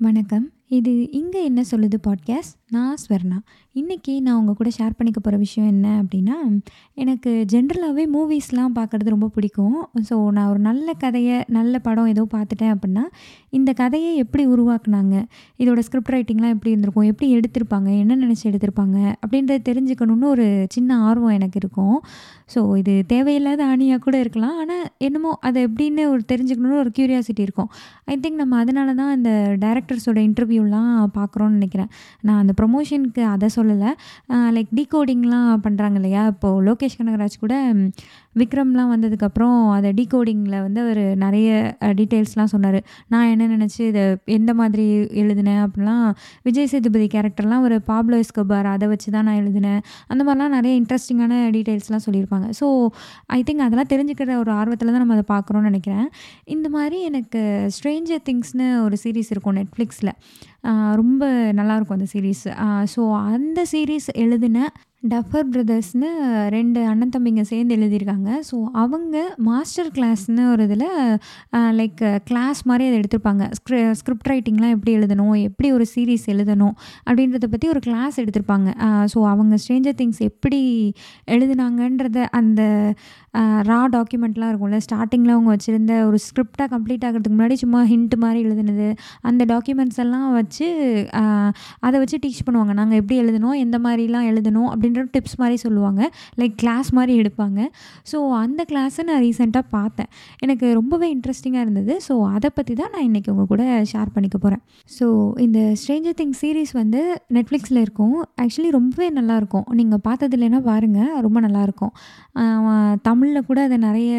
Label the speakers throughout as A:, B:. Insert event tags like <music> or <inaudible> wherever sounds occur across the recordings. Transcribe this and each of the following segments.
A: வணக்கம். இது இங்கே என்ன சொல்லுது" பாட்காஸ்ட். நான் ஸ்வர்ணா. இன்றைக்கி நான் உங்கள் கூட ஷேர் பண்ணிக்க போகிற விஷயம் என்ன அப்படின்னா எனக்கு ஜென்ரலாகவே மூவிஸ்லாம் பார்க்குறது ரொம்ப பிடிக்கும். ஸோ, நான் ஒரு நல்ல கதையை நல்ல படம் ஏதோ பார்த்துட்டேன் அப்படின்னா இந்த கதையை எப்படி உருவாக்குனாங்க? இதோட ஸ்கிரிப்ட் ரைட்டிங்லாம் எப்படி இருந்திருக்கும்? எப்படி எடுத்திருப்பாங்க? என்ன நினச்சி எடுத்திருப்பாங்க? அப்படின்றத தெரிஞ்சுக்கணுன்னு ஒரு சின்ன ஆர்வம் எனக்கு இருக்கும். ஸோ, இது தேவையில்லாத ஆணியாக கூட இருக்கலாம். ஆனால் என்னமோ அதை எப்படின்னு ஒரு தெரிஞ்சுக்கணுன்னு ஒரு கியூரியாசிட்டி இருக்கும். ஐ திங்க் நம்ம அதனால தான் இந்த டேரக்டர்ஸோட இன்டர்வியூ இன்டர்வியூலாம் பார்க்குறோன்னு நினைக்கிறேன் நான் அந்த ப்ரொமோஷனுக்கு அதை சொல்லலை லைக் டீகோடிங்லாம் பண்ணுறாங்க இல்லையா? இப்போது லோகேஷ் கனகராஜ் கூட விக்ரம்லாம் வந்ததுக்கப்புறம் அதை டீகோடிங்கில வந்து அவர் நிறைய டீட்டெயில்ஸ்லாம் சொன்னார் நான் என்ன நினச்சி இதை எந்த மாதிரி எழுதினேன் அப்படிலாம் விஜய் சேதுபதி கேரக்டர்லாம் ஒரு பாப்லோ எஸ்கோபார் அதை வச்சு தான் நான் எழுதினேன். அந்த மாதிரிலாம் நிறைய இன்ட்ரெஸ்டிங்கான டீட்டெயில்ஸ்லாம் சொல்லியிருப்பாங்க. ஸோ, ஐ திங்க் அதெல்லாம் தெரிஞ்சுக்கிற ஒரு ஆர்வத்தில் தான் நம்ம அதை பார்க்குறோன்னு நினைக்கிறேன் இந்த மாதிரி எனக்கு ஸ்ட்ரேஞ்சர் திங்ஸ்னு ஒரு சீரிஸ் இருக்கும் நெட்ஃப்ளிக்ஸில் ரொம்ப நல்லாயிருக்கும் அந்த சீரீஸ் ஸோ, அந்த சீரிஸ் எழுதின டஃபர் பிரதர்ஸ்னு ரெண்டு அண்ணன் தம்பிங்க சேர்ந்து எழுதியிருக்காங்க. ஸோ, அவங்க மாஸ்டர் கிளாஸ்னு ஒரு இதில் லைக் கிளாஸ் மாதிரி அதை எடுத்திருப்பாங்க. ஸ்க்ரி ஸ்கிரிப்ட் ரைட்டிங்லாம் எப்படி எழுதணும்? எப்படி ஒரு சீரிஸ் எழுதணும்? அப்படின்றத பற்றி ஒரு கிளாஸ் எடுத்திருப்பாங்க. ஸோ, அவங்க ஸ்ட்ரேஞ்சர் திங்ஸ் எப்படி எழுதுனாங்கன்றத அந்த ரா டாக்குமெண்ட்லாம் இருக்கும்ல. ஸ்டார்டிங்கில் அவங்க வச்சுருந்த ஒரு ஸ்கிரிப்டாக கம்ப்ளீட் ஆகிறதுக்கு முன்னாடி சும்மா ஹிண்ட் மாதிரி எழுதுனது. அந்த டாக்குமெண்ட்ஸ் எல்லாம் வச்சு அதை வச்சு டீச் பண்ணுவாங்க. நாங்கள் எப்படி எழுதணும் எந்த மாதிரிலாம் எழுதணும்? அப்படின்ற டிப்ஸ் மாதிரி சொல்லுவாங்க. லைக் கிளாஸ் மாதிரி எடுப்பாங்க. ஸோ, அந்த கிளாஸை நான் ரீசெண்டாக பார்த்தேன். எனக்கு ரொம்பவே இன்ட்ரெஸ்டிங்காக இருந்தது. ஸோ, அதை பற்றி தான் நான் இன்றைக்கி உங்கள் கூட ஷேர் பண்ணிக்க போகிறேன் ஸோ, இந்த ஸ்ட்ரேஞ்சர் திங் சீரிஸ் வந்து நெட்ஃப்ளிக்ஸில் இருக்கும். ஆக்சுவலி ரொம்பவே நல்லாயிருக்கும். நீங்கள் பார்த்தது இல்லைன்னா பாருங்கள் ரொம்ப நல்லாயிருக்கும். தமிழில் கூட அது நிறைய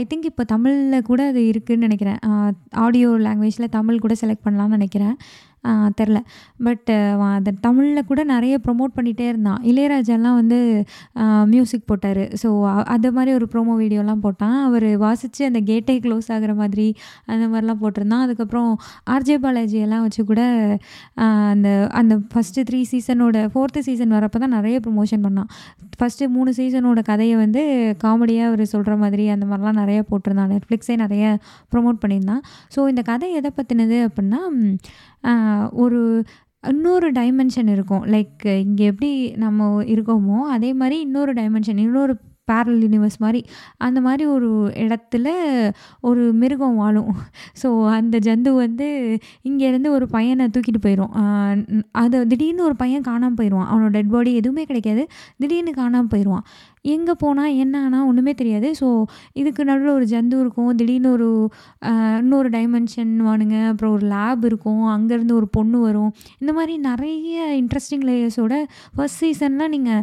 A: ஐ திங்க் இப்போ தமிழில் கூட அது இருக்குதுன்னு நினைக்கிறேன் ஆடியோ லாங்குவேஜில் தமிழ் கூட செலக்ட் பண்ணலாம்னு நினைக்கிறேன் தெரில பட்டு பட் தமிழில் கூட நிறைய ப்ரொமோட் பண்ணிகிட்டே இருந்தான். இளையராஜாலாம் வந்து மியூசிக் போட்டார் ஸோ, அது மாதிரி ஒரு ப்ரோமோ வீடியோலாம் போட்டான். அவர் வாசித்து அந்த கேட்டே க்ளோஸ் ஆகிற மாதிரி அந்த மாதிரிலாம் போட்டிருந்தான். அதுக்கப்புறம் ஆர்ஜே பாலாஜியெல்லாம் வச்சு கூட அந்த அந்த ஃபர்ஸ்ட்டு த்ரீ சீசனோட ஃபோர்த்து சீசன் வரப்போ தான் நிறைய ப்ரொமோஷன் பண்ணான். ஃபர்ஸ்ட்டு மூணு சீசனோட கதையை வந்து காமெடியாக அவர் சொல்கிற மாதிரி அந்த மாதிரிலாம் நிறைய போட்டிருந்தான். நெட்ஃப்ளிக்ஸே நிறைய ப்ரொமோட் பண்ணியிருந்தான். ஸோ, இந்த கதை எதை பற்றினது அப்படின்னா ஒரு இன்னொரு டைமென்ஷன் இருக்கும். லைக் இங்கே எப்படி நம்ம இருக்கோமோ, அதே மாதிரி இன்னொரு டைமென்ஷன் இன்னொரு பேரல் யூனிவர்ஸ் மாதிரி அந்த மாதிரி ஒரு இடத்துல ஒரு மிருகம் வாழும். ஸோ, அந்த ஜந்து வந்து இங்கேருந்து ஒரு பையனை தூக்கிட்டு போயிடும் அதை அது திடீர்னு ஒரு பையன் காணாமல் போயிடுவான் அவனோட டெட் பாடி எதுவுமே கிடைக்காது. திடீர்னு காணாமல் போயிடுவான் எங்கே போனால் என்ன ஒன்றுமே தெரியாது. ஸோ, இதுக்கு நடுவில் ஒரு ஜந்து இருக்கும். திடீர்னு ஒரு இன்னொரு இன்னொரு டைமென்ஷன்வானுங்க. அப்புறம் ஒரு லேப் இருக்கும். அங்கேருந்து ஒரு பொண்ணு வரும். இந்த மாதிரி நிறைய இன்ட்ரெஸ்டிங் லேயர்ஸோட ஃபர்ஸ்ட் சீசன்லாம் நீங்கள்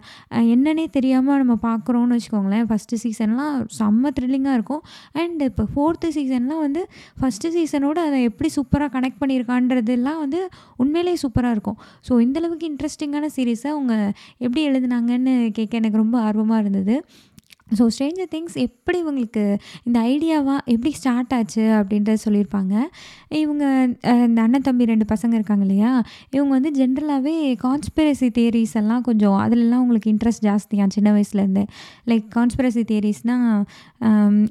A: என்னன்னே தெரியாமல் நம்ம பார்க்குறோன்னு வச்சுக்கோங்களேன். ஃபர்ஸ்ட்டு சீசன்லாம் செம்ம த்ரில்லிங்காக இருக்கும். அண்ட் இப்போ ஃபோர்த்து சீசன்லாம் வந்து ஃபர்ஸ்ட்டு சீசனோட அதை எப்படி சூப்பராக கனெக்ட் பண்ணியிருக்கான்றதுலாம் வந்து உண்மையிலேயே சூப்பராக இருக்கும். ஸோ, இந்தளவுக்கு இன்ட்ரெஸ்டிங்கான சீரீஸை அவங்க எப்படி எழுதுனாங்கன்னு கேட்க எனக்கு ரொம்ப ஆர்வமாக இருந்தது. இருந்தது ஸோ, ஸ்ட்ரேஞ்சர் திங்ஸ் எப்படி இவங்களுக்கு இந்த ஐடியாவாக எப்படி ஸ்டார்ட் ஆச்சு? அப்படின்றத சொல்லியிருப்பாங்க. இவங்க இந்த அண்ணன் தம்பி ரெண்டு பசங்க இருக்காங்க இல்லையா? இவங்க வந்து ஜென்ரலாகவே கான்ஸ்பிரசி தியரீஸ் எல்லாம் கொஞ்சம் அதுலலாம் அவங்களுக்கு இன்ட்ரெஸ்ட் ஜாஸ்தியாக சின்ன வயசுலேருந்தே. லைக் கான்ஸ்பிரசி தியரீஸ்னா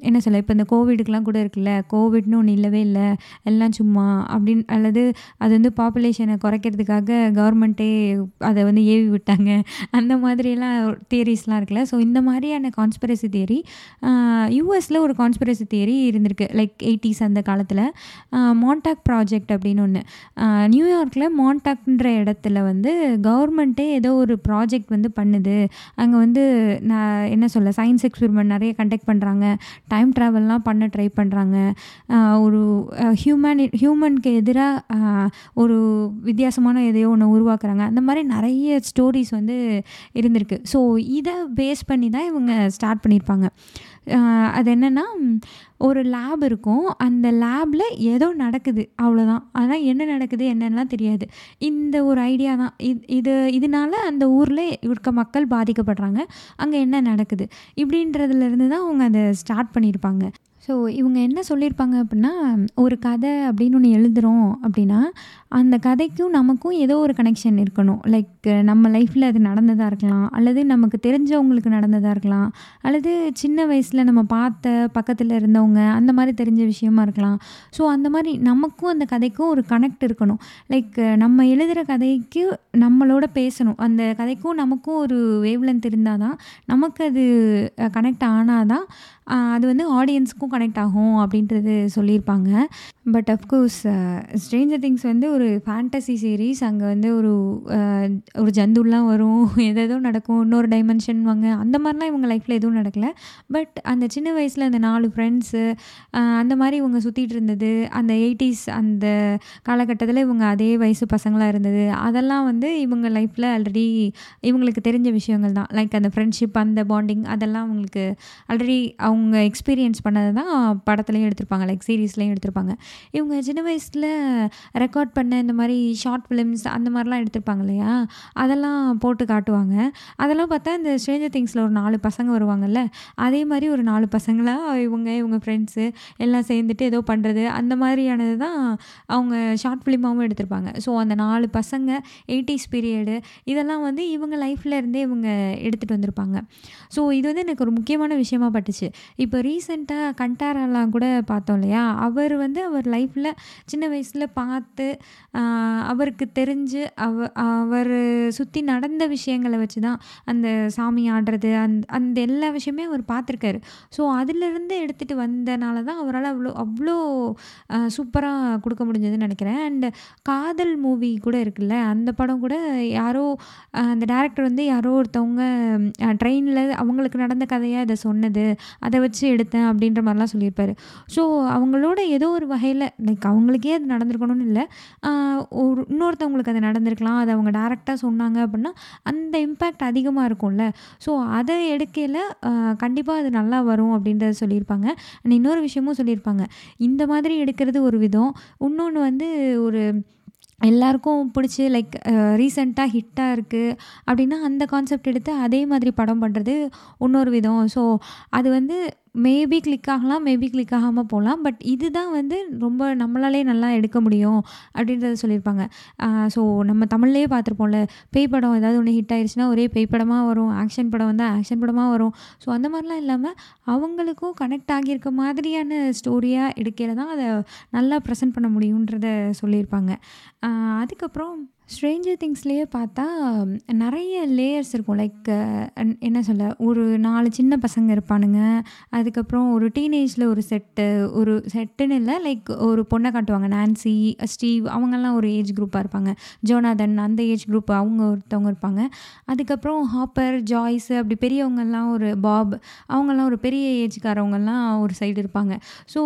A: என்ன சொல்ல? இப்போ இந்த கோவிடுக்கெலாம் கூட இருக்குல்ல. கோவிட்னு ஒன்று இல்லவே இல்லை எல்லாம் சும்மா அப்படின்னு அல்லது அது வந்து பாப்புலேஷனை குறைக்கிறதுக்காக கவர்மெண்ட்டே அதை வந்து ஏவி விட்டாங்க. அந்த மாதிரியெல்லாம் தியரிஸ்லாம் இருக்குல்ல. ஸோ, இந்த மாதிரியான கான்ஸ்பிரசி தியரி அ ஒரு கான்ஸ்பிரசி தியரி இருந்திருக்கு. லைக் 80ஸ் அந்த காலத்தில் மாண்டாக் மான்டாக் ப்ராஜெக்ட் அப்படின்னு ஒன்று நியூயார்க்கில் மாண்டாக்ன்ற இடத்துல வந்து கவர்மெண்ட்டே ஏதோ ஒரு ப்ராஜெக்ட் வந்து பண்ணுது. அங்கே வந்து நான் என்ன சொல்ல? சயின்ஸ் எக்ஸ்பெரிமெண்ட் நிறைய கண்டக்ட் பண்ணுறாங்க டைம் ட்ராவல்லாம் பண்ண ட்ரை பண்ணுறாங்க ஒரு ஹியூமன் ஹியூமனுக்கு எதிராக ஒரு வித்தியாசமான எதையோ ஒன்று உருவாக்குறாங்க. அந்த மாதிரி நிறைய ஸ்டோரிஸ் வந்து இருந்திருக்கு. ஸோ, இதை பேஸ் பண்ணி தான் இவங்க ஸ்டார்ட் பண்ணியிருப்பாங்க. அது என்னென்னா ஒரு லேப் இருக்கும். அந்த லேபில் ஏதோ நடக்குது. அவ்வளோதான். ஆனால் என்ன நடக்குது? என்னென்னலாம் தெரியாது. இந்த ஒரு ஐடியா தான். இது இது இதனால அந்த ஊரில் இருக்க மக்கள் பாதிக்கப்படுறாங்க. அங்கே என்ன நடக்குது? இப்படின்றதுலேருந்து தான் அவங்க அதை ஸ்டார்ட் பண்ணியிருப்பாங்க. ஸோ இவங்க என்ன சொல்லியிருப்பாங்க அப்படின்னா ஒரு கதை அப்படின்னு ஒன்று எழுதுகிறோம் அப்படின்னா அந்த கதைக்கும் நமக்கும் ஏதோ ஒரு கனெக்ஷன் இருக்கணும். லைக் நம்ம லைஃப்பில் அது நடந்ததாக இருக்கலாம். அல்லது நமக்கு தெரிஞ்சவங்களுக்கு நடந்ததாக இருக்கலாம். அல்லது சின்ன வயசில் நம்ம பார்த்த பக்கத்தில் இருந்தவங்க அந்த மாதிரி தெரிஞ்ச விஷயமா இருக்கலாம். ஸோ அந்த மாதிரி நமக்கும் அந்த கதைக்கும் ஒரு கனெக்ட் இருக்கணும். லைக் நம்ம எழுதுகிற கதைக்கு நம்மளோட பேசணும். அந்த கதைக்கும் நமக்கும் ஒரு வேவ்லென்த் இருந்தால் தான் நமக்கு அது கனெக்ட் ஆனால் தான் அது வந்து ஆடியன்ஸுக்கும் கனெக்ட் ஆகும் அப்படின்றது சொல்லியிருப்பாங்க. பட் அஃப்கோர்ஸ் ஸ்ட்ரேஞ்சர் திங்ஸ் வந்து ஒரு ஃபேண்டசி சீரீஸ் அங்கே வந்து ஒரு ஒரு ஜந்துலாம் வரும். <laughs> எதேதோ நடக்கும். இன்னொரு டைமென்ஷன் வாங்க. அந்த மாதிரிலாம் இவங்க லைஃப்பில் எதுவும் நடக்கலை. பட் அந்த சின்ன வயசில் அந்த நாலு ஃப்ரெண்ட்ஸு அந்த மாதிரி இவங்க சுற்றிட்டு இருந்தது. அந்த எயிட்டிஸ் அந்த காலகட்டத்தில் இவங்க அதே வயசு பசங்களாக இருந்தது. அதெல்லாம் வந்து இவங்க லைஃப்பில் ஆல்ரெடி இவங்களுக்கு தெரிஞ்ச விஷயங்கள் தான். லைக் அந்த ஃப்ரெண்ட்ஷிப் அந்த பாண்டிங் அதெல்லாம் அவங்களுக்கு ஆல்ரெடி அவங்க எக்ஸ்பீரியன்ஸ் பண்ணது தான் படத்துலையும் எடுத்திருப்பாங்க லைக் சீரீஸ்லேயும் எடுத்திருப்பாங்க. இவங்க சின்ன வயசில் ரெக்கார்ட் பண்ண இந்த மாதிரி ஷார்ட் ஃபிலிம்ஸ் அந்த மாதிரிலாம் எடுத்திருப்பாங்க இல்லையா? அதெல்லாம் போட்டு காட்டுவாங்க. அதெல்லாம் பார்த்தா இந்த ஸ்ட்ரேஞ்சர் திங்ஸில் ஒரு நாலு பசங்க வருவாங்கல்ல அதே மாதிரி ஒரு நாலு பசங்களாக இவங்க இவங்க ஃப்ரெண்ட்ஸு எல்லாம் சேர்ந்துட்டு ஏதோ பண்ணுறது அந்த மாதிரியானது தான் அவங்க ஷார்ட் ஃபிலிமாகவும் எடுத்திருப்பாங்க. ஸோ அந்த நாலு பசங்க எயிட்டிஸ் பீரியடு இதெல்லாம் வந்து இவங்க லைஃப்பில் இருந்தே இவங்க எடுத்துகிட்டு வந்திருப்பாங்க. ஸோ இது வந்து எனக்கு ஒரு முக்கியமான விஷயமா பட்டுச்சு. இப்போ ரீசெண்டாக கண்டாரெல்லாம் கூட பார்த்தோம் இல்லையா? அவர் வந்து அவர் லைஃப்பில் சின்ன வயசில் பார்த்து அவருக்கு தெரிஞ்சு அவ அவர் சுற்றி நடந்த விஷயங்களை வச்சு தான் அந்த சாமி ஆடுறது அந் அந்த எல்லா விஷயமே அவர் பார்த்துருக்காரு. ஸோ அதிலிருந்து எடுத்துகிட்டு வந்தனால தான் அவரால் அவ்வளோ அவ்வளோ சூப்பராக கொடுக்க முடிஞ்சதுன்னு நினைக்கிறேன். அண்ட் காதல் மூவி கூட இருக்குல்ல அந்த படம் கூட யாரோ அந்த டேரக்டர் வந்து யாரோ ஒருத்தவங்க ட்ரெயினில் அவங்களுக்கு நடந்த கதையாக இதை சொன்னது அதை வச்சு எடுத்தேன் அப்படின்ற மாதிரிலாம் சொல்லியிருப்பாரு. ஸோ அவங்களோட ஏதோ ஒரு வகையில் லைக் அவங்களுக்கே அது நடந்திருக்கணும்னு இல்லை. ஒரு இன்னொருத்தவங்களுக்கு அது நடந்திருக்கலாம். அதை அவங்க டேரெக்டாக சொன்னாங்க அப்படின்னா அந்த இம்பேக்ட் அதிகமாக இருக்கும்ல. ஸோ அதை எடுக்கையில் கண்டிப்பாக அது நல்லா வரும் அப்படின்றத சொல்லியிருப்பாங்க. அண்ட் இன்னொரு விஷயமும் சொல்லியிருப்பாங்க. இந்த மாதிரி எடுக்கிறது ஒரு விதம். இன்னொன்று வந்து ஒரு எல்லாருக்கும் பிடிச்சி லைக் ரீசெண்டாக ஹிட்டாக இருக்குது அப்படின்னா அந்த கான்செப்ட் எடுத்து அதே மாதிரி படம் பண்ணுறது இன்னொரு விதம். ஸோ அது வந்து மேபி கிளிக் ஆகலாம் மேபி கிளிக் ஆகாமல் போகலாம். பட் இதுதான் வந்து ரொம்ப நம்மளாலே நல்லா எடுக்க முடியும் அப்படின்றத சொல்லியிருப்பாங்க. ஸோ நம்ம தமிழ்லேயே பார்த்துருப்போம்ல பேய் படம் ஏதாவது ஒன்று ஹிட் ஆயிடுச்சுன்னா ஒரே பேய் படமாக வரும் ஆக்ஷன் படம் வந்தால் ஆக்ஷன் படமாக வரும். ஸோ அந்த மாதிரிலாம் இல்லாமல் அவங்களுக்கும் கனெக்ட் ஆகியிருக்க மாதிரியான ஸ்டோரியாக எடுக்கையில் தான் அதை நல்லா ப்ரெசென்ட் பண்ண முடியுன்றத சொல்லியிருப்பாங்க. அதுக்கப்புறம் ஸ்ட்ரேஞ்சர் திங்ஸ்லேயே பார்த்தா நிறைய லேயர்ஸ் இருக்கும். லைக் என்ன சொல்ல ஒரு நாலு சின்ன பசங்க இருப்பானுங்க. அதுக்கப்புறம் ஒரு டீனேஜில் ஒரு செட்டு ஒரு செட்டுன்னு இல்லை லைக் ஒரு பொண்ணை காட்டுவாங்க. நான்சி ஸ்டீவ் அவங்கெல்லாம் ஒரு ஏஜ் குரூப்பாக இருப்பாங்க. ஜோனாதன் அந்த ஏஜ் குரூப் அவங்க ஒருத்தவங்க இருப்பாங்க. அதுக்கப்புறம் ஹாப்பர் ஜாய்ஸ் அப்படி பெரியவங்கெல்லாம் ஒரு பாப் அவங்கெல்லாம் ஒரு பெரிய ஏஜ்காரவங்கெல்லாம் ஒரு சைடு இருப்பாங்க. ஸோ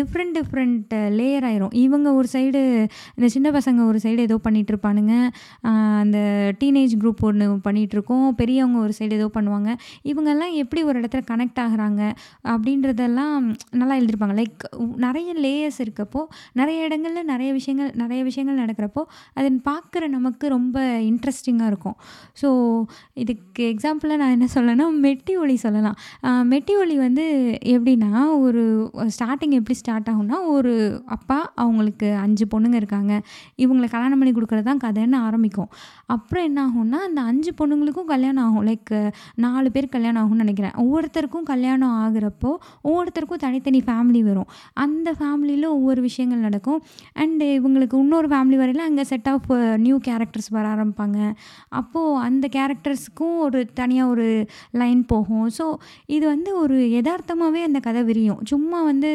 A: டிஃப்ரெண்ட் டிஃப்ரெண்ட் லேயர் ஆயிரும். இவங்க ஒரு சைடு இந்த சின்ன பசங்க ஒரு சைடு ஏதோ பண்ணிகிட்டு இருப்பாங்க இருப்பானுங்க அந்த டீனேஜ் குரூப் ஒன்று பண்ணிகிட்ருக்கோம் பெரியவங்க ஒரு சைடு ஏதோ பண்ணுவாங்க. இவங்கெல்லாம் எப்படி ஒரு இடத்துல கனெக்ட் ஆகுறாங்க அப்படின்றதெல்லாம் நல்லா எழுதியிருப்பாங்க லைக் நிறைய லேயர்ஸ் இருக்கப்போ நிறைய இடங்களில் நிறைய விஷயங்கள் நிறைய விஷயங்கள் நடக்கிறப்போ அதை பார்க்குற நமக்கு ரொம்ப இன்ட்ரெஸ்டிங்காக இருக்கும். ஸோ இதுக்கு எக்ஸாம்பிளாக நான் என்ன சொல்லணும்னா மெட்டி ஒலி சொல்லலாம். மெட்டி ஒலி வந்து எப்படின்னா ஒரு ஸ்டார்டிங் எப்படி ஸ்டார்ட் ஆகும்னா ஒரு அப்பா அவங்களுக்கு அஞ்சு பொண்ணுங்க இருக்காங்க. இவங்களை கல்யாணம் பண்ணி கொடுக்குறது தான் கதைன்னு ஆரம்பிக்கும். அப்புறம் என்ன ஆகும்னா அந்த அஞ்சு பொண்ணுங்களுக்கும் கல்யாணம் ஆகும். லைக் நாலு பேர் கல்யாணம் ஆகும்னு நினைக்கிறேன். ஒவ்வொருத்தருக்கும் கல்யாணம் ஆகுறப்போ ஒவ்வொருத்தருக்கும் தனித்தனி ஃபேமிலி வரும். அந்த ஃபேமிலியில் ஒவ்வொரு விஷயங்கள் நடக்கும். அண்டு இவங்களுக்கு இன்னொரு ஃபேமிலி வரையில் அங்கே செட் ஆஃப் நியூ கேரக்டர்ஸ் வர ஆரம்பிப்பாங்க. அப்போது அந்த கேரக்டர்ஸ்க்கும் ஒரு தனியாக ஒரு லைன் போகும். ஸோ இது வந்து ஒரு யதார்த்தமாகவே அந்த கதை விரியும். சும்மா வந்து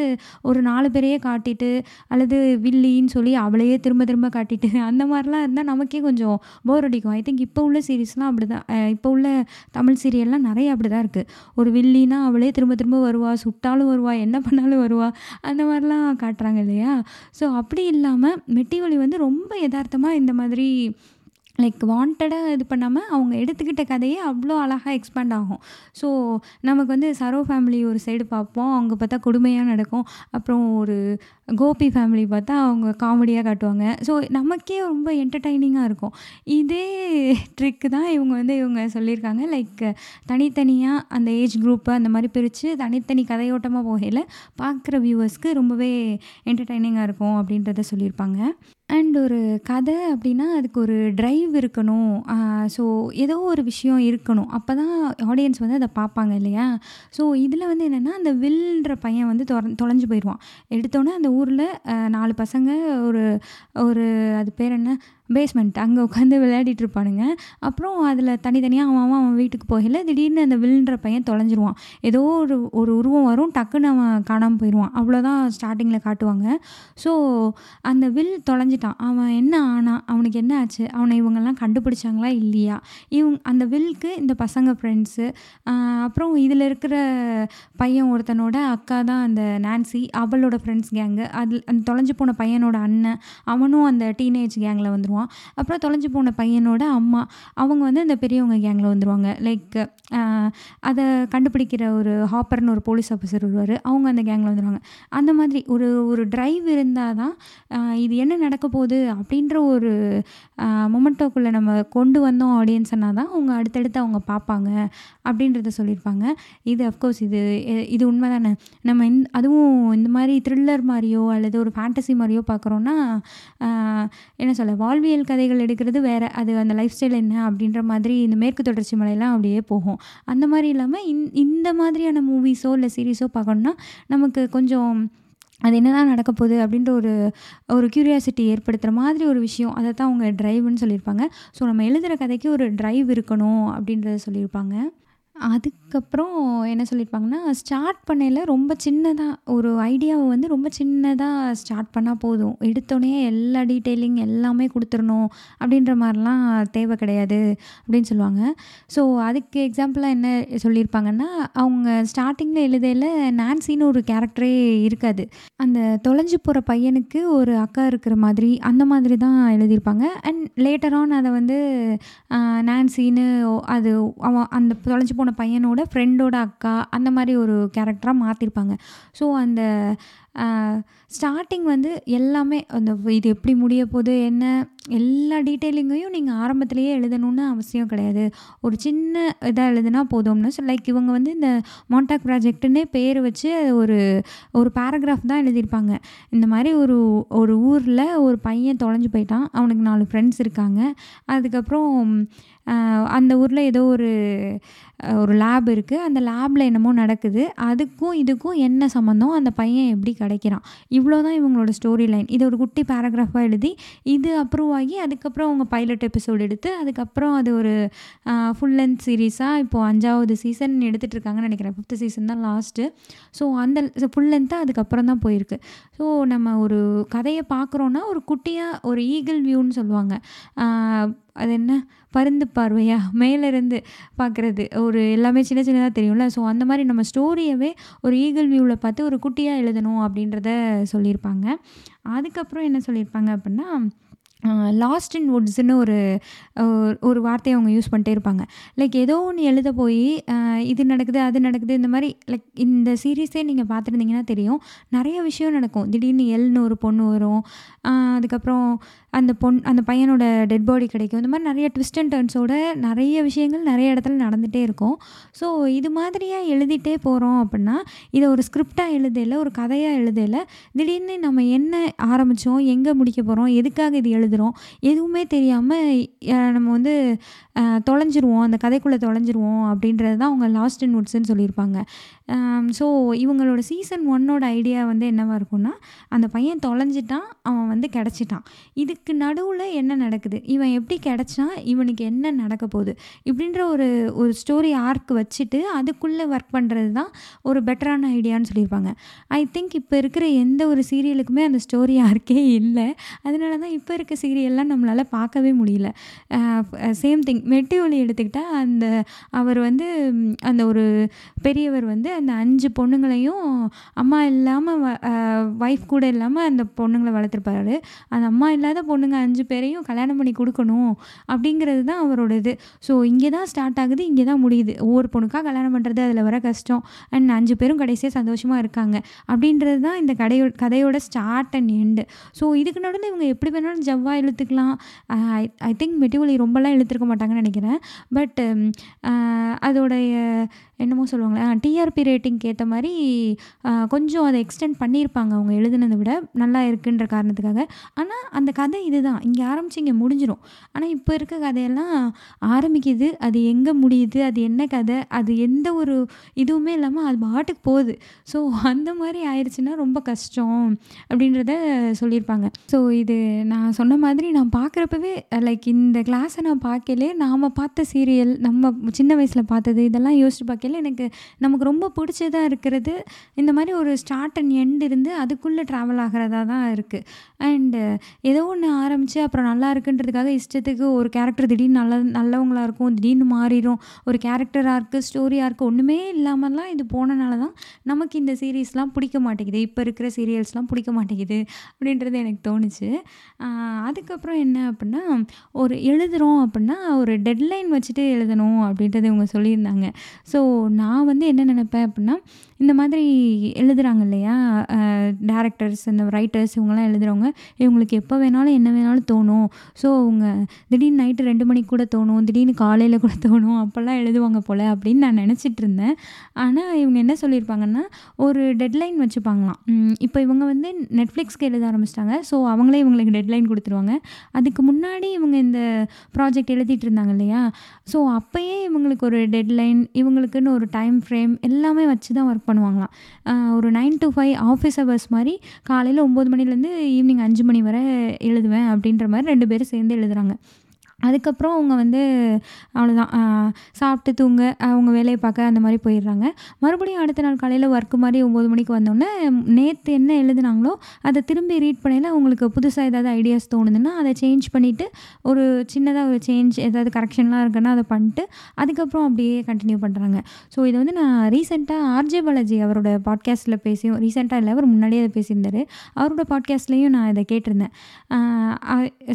A: ஒரு நாலு பேரையே காட்டிட்டு அல்லது வில்லின்னு சொல்லி அவளையே திரும்ப திரும்ப காட்டிட்டு அந்த மாதிரிலாம் இருந்தால் நமக்கே கொஞ்சம் போர் அடிக்கும். ஐ திங்க் இப்போ உள்ள சீரீஸ்லாம் அப்படி தான் இப்போ உள்ள தமிழ் சீரியல்லாம் நிறைய அப்படி தான் இருக்குது ஒரு வில்லினா அவளே திரும்ப திரும்ப வருவா சுட்டாலும் வருவா என்ன பண்ணாலும் வருவா அந்த மாதிரிலாம் காட்டுறாங்க இல்லையா? ஸோ அப்படி இல்லாமல் மெட்டி ஒலி வந்து ரொம்ப யதார்த்தமாக இந்த மாதிரி லைக் வாண்டடாக இது பண்ணாமல் அவங்க எடுத்துக்கிட்ட கதையே அவ்வளோ அழகாக எக்ஸ்பேண்ட் ஆகும். ஸோ நமக்கு வந்து சரோ ஃபேமிலி ஒரு சைடு பார்ப்போம். அவங்க பார்த்தா கொடுமையாக நடக்கும். அப்புறம் ஒரு கோபி ஃபேமிலி பார்த்தா அவங்க காமெடியாக காட்டுவாங்க. ஸோ நமக்கே ரொம்ப என்டர்டைனிங்காக இருக்கும். இதே ட்ரிக்கு தான் இவங்க வந்து இவங்க சொல்லியிருக்காங்க. லைக் தனித்தனியாக அந்த ஏஜ் குரூப்பை அந்த மாதிரி பிரித்து தனித்தனி கதையோட்டமாக போகையில் பார்க்குற வியூவர்ஸ்க்கு ரொம்பவே என்டர்டைனிங்காக இருக்கும் அப்படின்றத சொல்லியிருப்பாங்க. அண்ட் ஒரு கதை அப்படின்னா அதுக்கு ஒரு ட்ரைவ் இருக்கணும். ஸோ ஏதோ ஒரு விஷயம் இருக்கணும். அப்போ தான் ஆடியன்ஸ் வந்து அதை பார்ப்பாங்க இல்லையா? ஸோ இதில் வந்து என்னென்னா அந்த வில்ன்ற பையன் வந்து தொற தொலைஞ்சு போயிடுவான். எடுத்தோன்னே அந்த ஊரில் நாலு பசங்க ஒரு ஒரு அது பேர் என்ன? பேஸ்மெண்ட் அங்கே உட்காந்து விளையாடிட்டு இருப்பானுங்க. அப்புறம் அதில் தனித்தனியாக அவன் அவன் அவன் வீட்டுக்கு போகல திடீர்னு அந்த வில்ன்ற பையன் தொலைஞ்சிருவான். ஏதோ ஒரு ஒரு உருவம் வரும் டக்குன்னு அவன் காணாமல் போயிடுவான் அவ்வளோதான் ஸ்டார்டிங்கில் காட்டுவாங்க. ஸோ அந்த வில் தொலைஞ்சிட்டான். அவன் என்ன ஆனான் அவனுக்கு என்ன ஆச்சு? அவனை இவங்கெல்லாம் கண்டுபிடிச்சாங்களா இல்லையா? இவங்க அந்த வில்க்கு இந்த பசங்க ஃப்ரெண்ட்ஸு அப்புறம் இதில் இருக்கிற பையன் ஒருத்தனோட அக்கா தான் அந்த நான்சி அவளோட ஃப்ரெண்ட்ஸ் கேங்கு அதில் அந்த தொலைஞ்சு போன பையனோட அண்ணன் அவனும் அந்த டீனேஜ் கேங்கில் வந்துடுவான் அப்புறம் தொலைஞ்சு போன பையனோட அம்மா அவங்க வந்து அந்த பெரியவங்க கேங்கில் வந்துடுவாங்க லைக் அதை கண்டுபிடிக்கிற ஒரு ஹாப்பர்னு ஒரு போலீஸ் ஆஃபீஸர் வருவார். அவங்க அந்த கேங்கில் வந்துடுவாங்க அந்த மாதிரி ஒரு ஒரு ட்ரைவ் இருந்தால் தான் இது என்ன நடக்க போகுது அப்படின்ற ஒரு மொமெண்டோக்குள்ளே நம்ம கொண்டு வந்தோம் ஆடியன்ஸ்னால் தான் அவங்க அடுத்தடுத்து அவங்க பார்ப்பாங்க. அப்படின்றத சொல்லியிருப்பாங்க. இது அஃப்கோர்ஸ் இது இது உண்மை தானே நம்ம இந் அதுவும் இந்த மாதிரி த்ரில்லர் மாதிரியோ அல்லது ஒரு ஃபேண்டசி மாதிரியோ பார்க்குறோன்னா என்ன சொல்ல வாழ்வியல் கதைகள் எடுக்கிறது வேறு. அது அந்த லைஃப் ஸ்டைல் என்ன அப்படின்ற மாதிரி இந்த மேற்கு தொடர்ச்சி மலையெல்லாம் அப்படியே போகும். அந்த மாதிரி இல்லாமல் இந் இந்த மாதிரியான மூவிஸோ இல்லை சீரீஸோ பார்க்கணுன்னா நமக்கு கொஞ்சம் அது என்ன தான் நடக்க போகுது அப்படின்ற ஒரு ஒரு க்யூரியாசிட்டி ஏற்படுத்துகிற மாதிரி ஒரு விஷயம். அதை தான் அவங்க ட்ரைவ்னு சொல்லியிருப்பாங்க. ஸோ நம்ம எழுதுகிற கதைக்கு ஒரு ட்ரைவ் இருக்கணும் அப்படின்றத சொல்லியிருப்பாங்க. அதுக்கப்புறம் என்ன சொல்லியிருப்பாங்கன்னா ஸ்டார்ட் பண்ணையில் ரொம்ப சின்னதாக ஒரு ஐடியாவை வந்து ரொம்ப சின்னதாக ஸ்டார்ட் பண்ணால் போதும். எடுத்தோடனே எல்லா டீட்டெயிலிங் எல்லாமே கொடுத்துடணும் அப்படின்ற மாதிரிலாம் தேவை கிடையாது அப்படின்னு சொல்லுவாங்க. ஸோ அதுக்கு எக்ஸாம்பிளாக என்ன சொல்லியிருப்பாங்கன்னா அவங்க ஸ்டார்டிங்கில் எழுதையில் நான்சின்னு ஒரு கேரக்டரே இருக்காது. அந்த தொலைஞ்சு போகிற பையனுக்கு ஒரு அக்கா இருக்கிற மாதிரி அந்த மாதிரி தான் எழுதியிருப்பாங்க. அண்ட் லேட்டர் ஆன் அதை வந்து நான்சின்னு அது அவன் அந்த தொலைஞ்சு போன பையனோட ஃப்ரெண்டோட அக்கா அந்த மாதிரி ஒரு கேரக்டராக மாற்றிருப்பாங்க ஸோ அந்த ஸ்டார்டிங் வந்து எல்லாமே அந்த இது எப்படி முடிய போகுது என்ன எல்லா டீட்டெயிலிங்கையும் நீங்கள் ஆரம்பத்துலேயே எழுதணும்னு அவசியம் கிடையாது. ஒரு சின்ன இதாக எழுதுனா போதும்னு ஸோ லைக் இவங்க வந்து இந்த மாண்டாக் ப்ராஜெக்ட்டுன்னே பேர் வச்சு ஒரு ஒரு பேராகிராஃப் தான் எழுதியிருப்பாங்க. இந்த மாதிரி ஒரு ஒரு ஊரில் ஒரு பையன் தொலைஞ்சு போயிட்டான் அவனுக்கு நாலு ஃப்ரெண்ட்ஸ் இருக்காங்க. அதுக்கப்புறம் அந்த ஊரில் ஏதோ ஒரு ஒரு லேப் இருக்குது அந்த லேபில் என்னமோ நடக்குது. அதுக்கும் இதுக்கும் என்ன சம்மந்தம் அந்த பையன் எப்படி கிடைக்கிறான். இவ்வளோ தான் இவங்களோட ஸ்டோரி லைன் இது ஒரு குட்டி பேராகிராஃபாக எழுதி இது அப்ரூவ் ஆகி அதுக்கப்புறம் அவங்க பைலட் எபிசோடு எடுத்து அதுக்கப்புறம் அது ஒரு ஃபுல் லென்த் சீரீஸாக இப்போது அஞ்சாவது சீசன் எடுத்துகிட்டு இருக்காங்கன்னு நினைக்கிறேன். ஃபிஃப்த் சீசன் தான் லாஸ்ட்டு ஸோ அந்த ஃபுல் லென்த்தாக அதுக்கப்புறம் தான் போயிருக்கு. ஸோ நம்ம ஒரு கதையை பார்க்குறோன்னா ஒரு குட்டியாக ஒரு ஈகிள் வியூன்னு சொல்லுவாங்க. அது என்ன? பருந்து பார்வையா? மேலேருந்து பார்க்குறது. ஒரு எல்லாமே சின்ன சின்னதாக தெரியும்ல. ஸோ அந்த மாதிரி நம்ம ஸ்டோரியவே ஒரு ஈகிள் வியூவில் பார்த்து ஒரு குட்டியாக எழுதணும் அப்படின்றத சொல்லியிருப்பாங்க. அதுக்கப்புறம் என்ன சொல்லியிருப்பாங்க அப்படின்னா லாஸ்ட் இன் வுட்ஸ்னு ஒரு ஒரு வார்த்தையை அவங்க யூஸ் பண்ணிட்டே இருப்பாங்க. லைக் ஏதோ ஒன்று எழுத போய் இது நடக்குது அது நடக்குது இந்த மாதிரி லைக் இந்த சீரீஸே நீங்கள் பார்த்துருந்தீங்கன்னா தெரியும். நிறைய விஷயம் நடக்கும். திடீர்னு எல்னு ஒரு பொண்ணு வரும். அதுக்கப்புறம் அந்த பொன் அந்த பையனோட டெட் பாடி கிடைக்கும். இந்த மாதிரி நிறைய ட்விஸ்ட் அண்ட் டர்ன்ஸோட நிறைய விஷயங்கள் நிறைய இடத்துல நடந்துகிட்டே இருக்கும். ஸோ இது மாதிரியாக எழுதிட்டே போகிறோம் அப்படின்னா இதை ஒரு ஸ்கிரிப்டாக எழுதலை ஒரு கதையாக எழுதலை திடீர்னு நம்ம என்ன ஆரம்பித்தோம் எங்கே முடிக்க போகிறோம் எதுக்காக இது எழுது எழுதுகிறோம் எதுவுமே தெரியாமல் நம்ம வந்து தொலைஞ்சிருவோம் அந்த கதைக்குள்ளே தொலைஞ்சிருவோம் அப்படின்றது தான் அவங்க லாஸ்ட் இன் வுட்ஸ்ன்னு சொல்லியிருப்பாங்க. ஸோ இவங்களோட சீசன் ஒன்னோட ஐடியா வந்து என்னவாக இருக்கும்னா அந்த பையன் தொலைஞ்சிட்டான் அவன் வந்து கிடச்சிட்டான். இதுக்கு நடுவில் என்ன நடக்குது? இவன் எப்படி கிடச்சான் இவனுக்கு என்ன நடக்க போகுது? இப்படின்ற ஒரு ஒரு ஸ்டோரி ஆர்க் வச்சுட்டு அதுக்குள்ளே ஒர்க் பண்ணுறது தான் ஒரு பெட்டரான ஐடியான்னு சொல்லியிருப்பாங்க. ஐ திங்க் இப்போ இருக்கிற எந்த ஒரு சீரியலுக்குமே அந்த ஸ்டோரி ஆர்க்கே இல்லை. அதனால தான் இப்போ இருக்க சீரியல்லாம் நம்மளால் பார்க்கவே முடியல. சேம் திங் மெட்டி ஒலி எடுத்துக்கிட்டால் அந்த அவர் வந்து அந்த ஒரு பெரியவர் வந்து அந்த அஞ்சு பொண்ணுங்களையும் அம்மா இல்லாமல் ஒய்ஃப் கூட இல்லாமல் அந்த பொண்ணுங்களை வளர்த்துருப்பாரு. அந்த அம்மா இல்லாத பொண்ணுங்க அஞ்சு பேரையும் கல்யாணம் பண்ணி கொடுக்கணும் அப்படிங்கிறது தான் அவரோட இது ஸோ இங்கே தான் ஸ்டார்ட் ஆகுது இங்கே தான் முடியுது. ஒவ்வொரு பொண்ணுக்காக கல்யாணம் பண்ணுறது அதில் வர கஷ்டம். அண்ட் அஞ்சு பேரும் கடைசியாக சந்தோஷமாக இருக்காங்க. அப்படின்றது தான் இந்த கடையோ கதையோட ஸ்டார்ட் அண்ட் எண்டு ஸோ இதுக்கு நடுவில் இவங்க எப்படி வேணாலும் ஜவ்வா இழுத்துக்கலாம். ஐ ஐ திங்க் மெட்டிவலி ரொம்பலாம் இழுத்துருக்க மாட்டாங்க. நினைக்கிறேன். பட் um, அதோடைய என்னமோ சொல்லுவாங்களே டிஆர்பி ரேட்டிங்க்கு ஏற்ற மாதிரி கொஞ்சம் அதை எக்ஸ்டெண்ட் பண்ணியிருப்பாங்க அவங்க எழுதுனதை விட நல்லா இருக்குன்ற காரணத்துக்காக. ஆனால் அந்த கதை இதுதான். இங்கே ஆரம்பித்து இங்கே முடிஞ்சிடும் ஆனால் இப்போ இருக்க கதையெல்லாம் ஆரம்பிக்குது. அது எங்கே முடியுது? அது என்ன கதை? அது எந்த ஒரு இதுவுமே இல்லாமல் அது பாட்டுக்கு போகுது. ஸோ அந்த மாதிரி ஆயிடுச்சுன்னா ரொம்ப கஷ்டம் அப்படின்றத சொல்லியிருப்பாங்க. ஸோ இது நான் சொன்ன மாதிரி நான் பார்க்குறப்பவே லைக் இந்த கிளாஸை நான் பார்க்கலே நாம் பார்த்த சீரியல் நம்ம சின்ன வயசில் பார்த்தது இதெல்லாம் யோசிச்சு பார்க்கல எனக்கு நமக்கு ரொம்ப பிடிச்சதாக இருக்கிறது. இந்த மாதிரி ஒரு ஸ்டார்ட் அண்ட் எண்ட் இருந்து அதுக்குள்ளே ட்ராவல் ஆகிறதா தான் இருக்குது அண்டு ஏதோ ஒன்று ஆரம்பித்து அப்புறம் நல்லா இருக்குன்றதுக்காக இஷ்டத்துக்கு ஒரு கேரக்டர் திடீர்னு நல்ல நல்லவங்களாக இருக்கும் திடீர்னு மாறிடும் ஒரு கேரக்டராக இருக்குது ஸ்டோரியாக இருக்குது ஒன்றுமே இல்லாமலாம் இது போனனால தான் நமக்கு இந்த சீரீஸ்லாம் பிடிக்க மாட்டேங்குது. இப்போ இருக்கிற சீரியல்ஸ்லாம் பிடிக்க மாட்டேங்குது அப்படின்றது எனக்கு தோணுச்சு. அதுக்கப்புறம் என்ன அப்படின்னா ஒரு எழுதுகிறோம் அப்படின்னா ஒரு டெட்லைன் வச்சுட்டு எழுதணும் அப்படின்றது இவங்க சொல்லியிருந்தாங்க. ஸோ நான் வந்து என்ன நினைப்பேன் அப்படின்னா இந்த மாதிரி எழுதுகிறாங்க இல்லையா? டேரக்டர்ஸ் இந்த ரைட்டர்ஸ் இவங்கெல்லாம் எழுதுகிறவங்க இவங்களுக்கு எப்போ வேணாலும் என்ன வேணாலும் தோணும். ஸோ அவங்க திடீர்னு நைட்டு ரெண்டு மணிக்கு கூட தோணும் திடீர்னு காலையில் கூட தோணும் அப்போல்லாம் எழுதுவாங்க போல் அப்படின்னு நான் நினச்சிட்டு இருந்தேன். ஆனால் இவங்க என்ன சொல்லியிருப்பாங்கன்னா ஒரு டெட்லைன் வச்சுப்பாங்களாம். இப்போ இவங்க வந்து நெட்ஃப்ளிக்ஸ்க்கு எழுத ஆரம்பிச்சிட்டாங்க. ஸோ அவங்களே இவங்களுக்கு டெட்லைன் கொடுத்துருவாங்க. அதுக்கு முன்னாடி இவங்க இந்த ப்ராஜெக்ட் எழுதிட்டு இருந்தாங்க இல்லையா? ஸோ அப்போயே இவங்களுக்கு ஒரு டெட்லைன் இவங்களுக்குன்னு ஒரு டைம் ஃப்ரேம் எல்லாமே வச்சு தான் ஒர்க் பண்ணுவாங்களாம். ஒரு nine to five office hours மாதிரி காலையில் ஒம்பது மணிலேருந்து ஈவினிங் அஞ்சு மணி வரை எழுதுவேன் அப்படின்ற மாதிரி ரெண்டு பேரும் சேர்ந்து எழுதுகிறாங்க அதுக்கப்புறம் அவங்க வந்து அவ்வளோதான் சாப்பிட்டு தூங்க அவங்க வேலையை பார்க்க அந்த மாதிரி போயிடுறாங்க. மறுபடியும் அடுத்த நாள் காலையில் ஒர்க்கு மாதிரி ஒம்பது மணிக்கு வந்தோடனே நேற்று என்ன எழுதுனாங்களோ அதை திரும்பி ரீட் பண்ணையில் அவங்களுக்கு புதுசாக ஏதாவது ஐடியாஸ் தோணுதுன்னா அதை சேஞ்ச் பண்ணிவிட்டு ஒரு சின்னதாக ஒரு சேஞ்ச் ஏதாவது கரெக்ஷன்லாம் இருக்குன்னா அதை பண்ணிட்டு அதுக்கப்புறம் அப்படியே கண்டினியூ பண்ணுறாங்க ஸோ இதை வந்து நான் ரீசெண்டாக ஆர்ஜே பாலாஜி அவரோட பாட்காஸ்ட்டில் பேசியும் ரீசெண்டாக இல்லை அவர் முன்னாடியே அதை பேசியிருந்தார். அவரோட பாட்காஸ்ட்லேயும் நான் இதை கேட்டிருந்தேன்.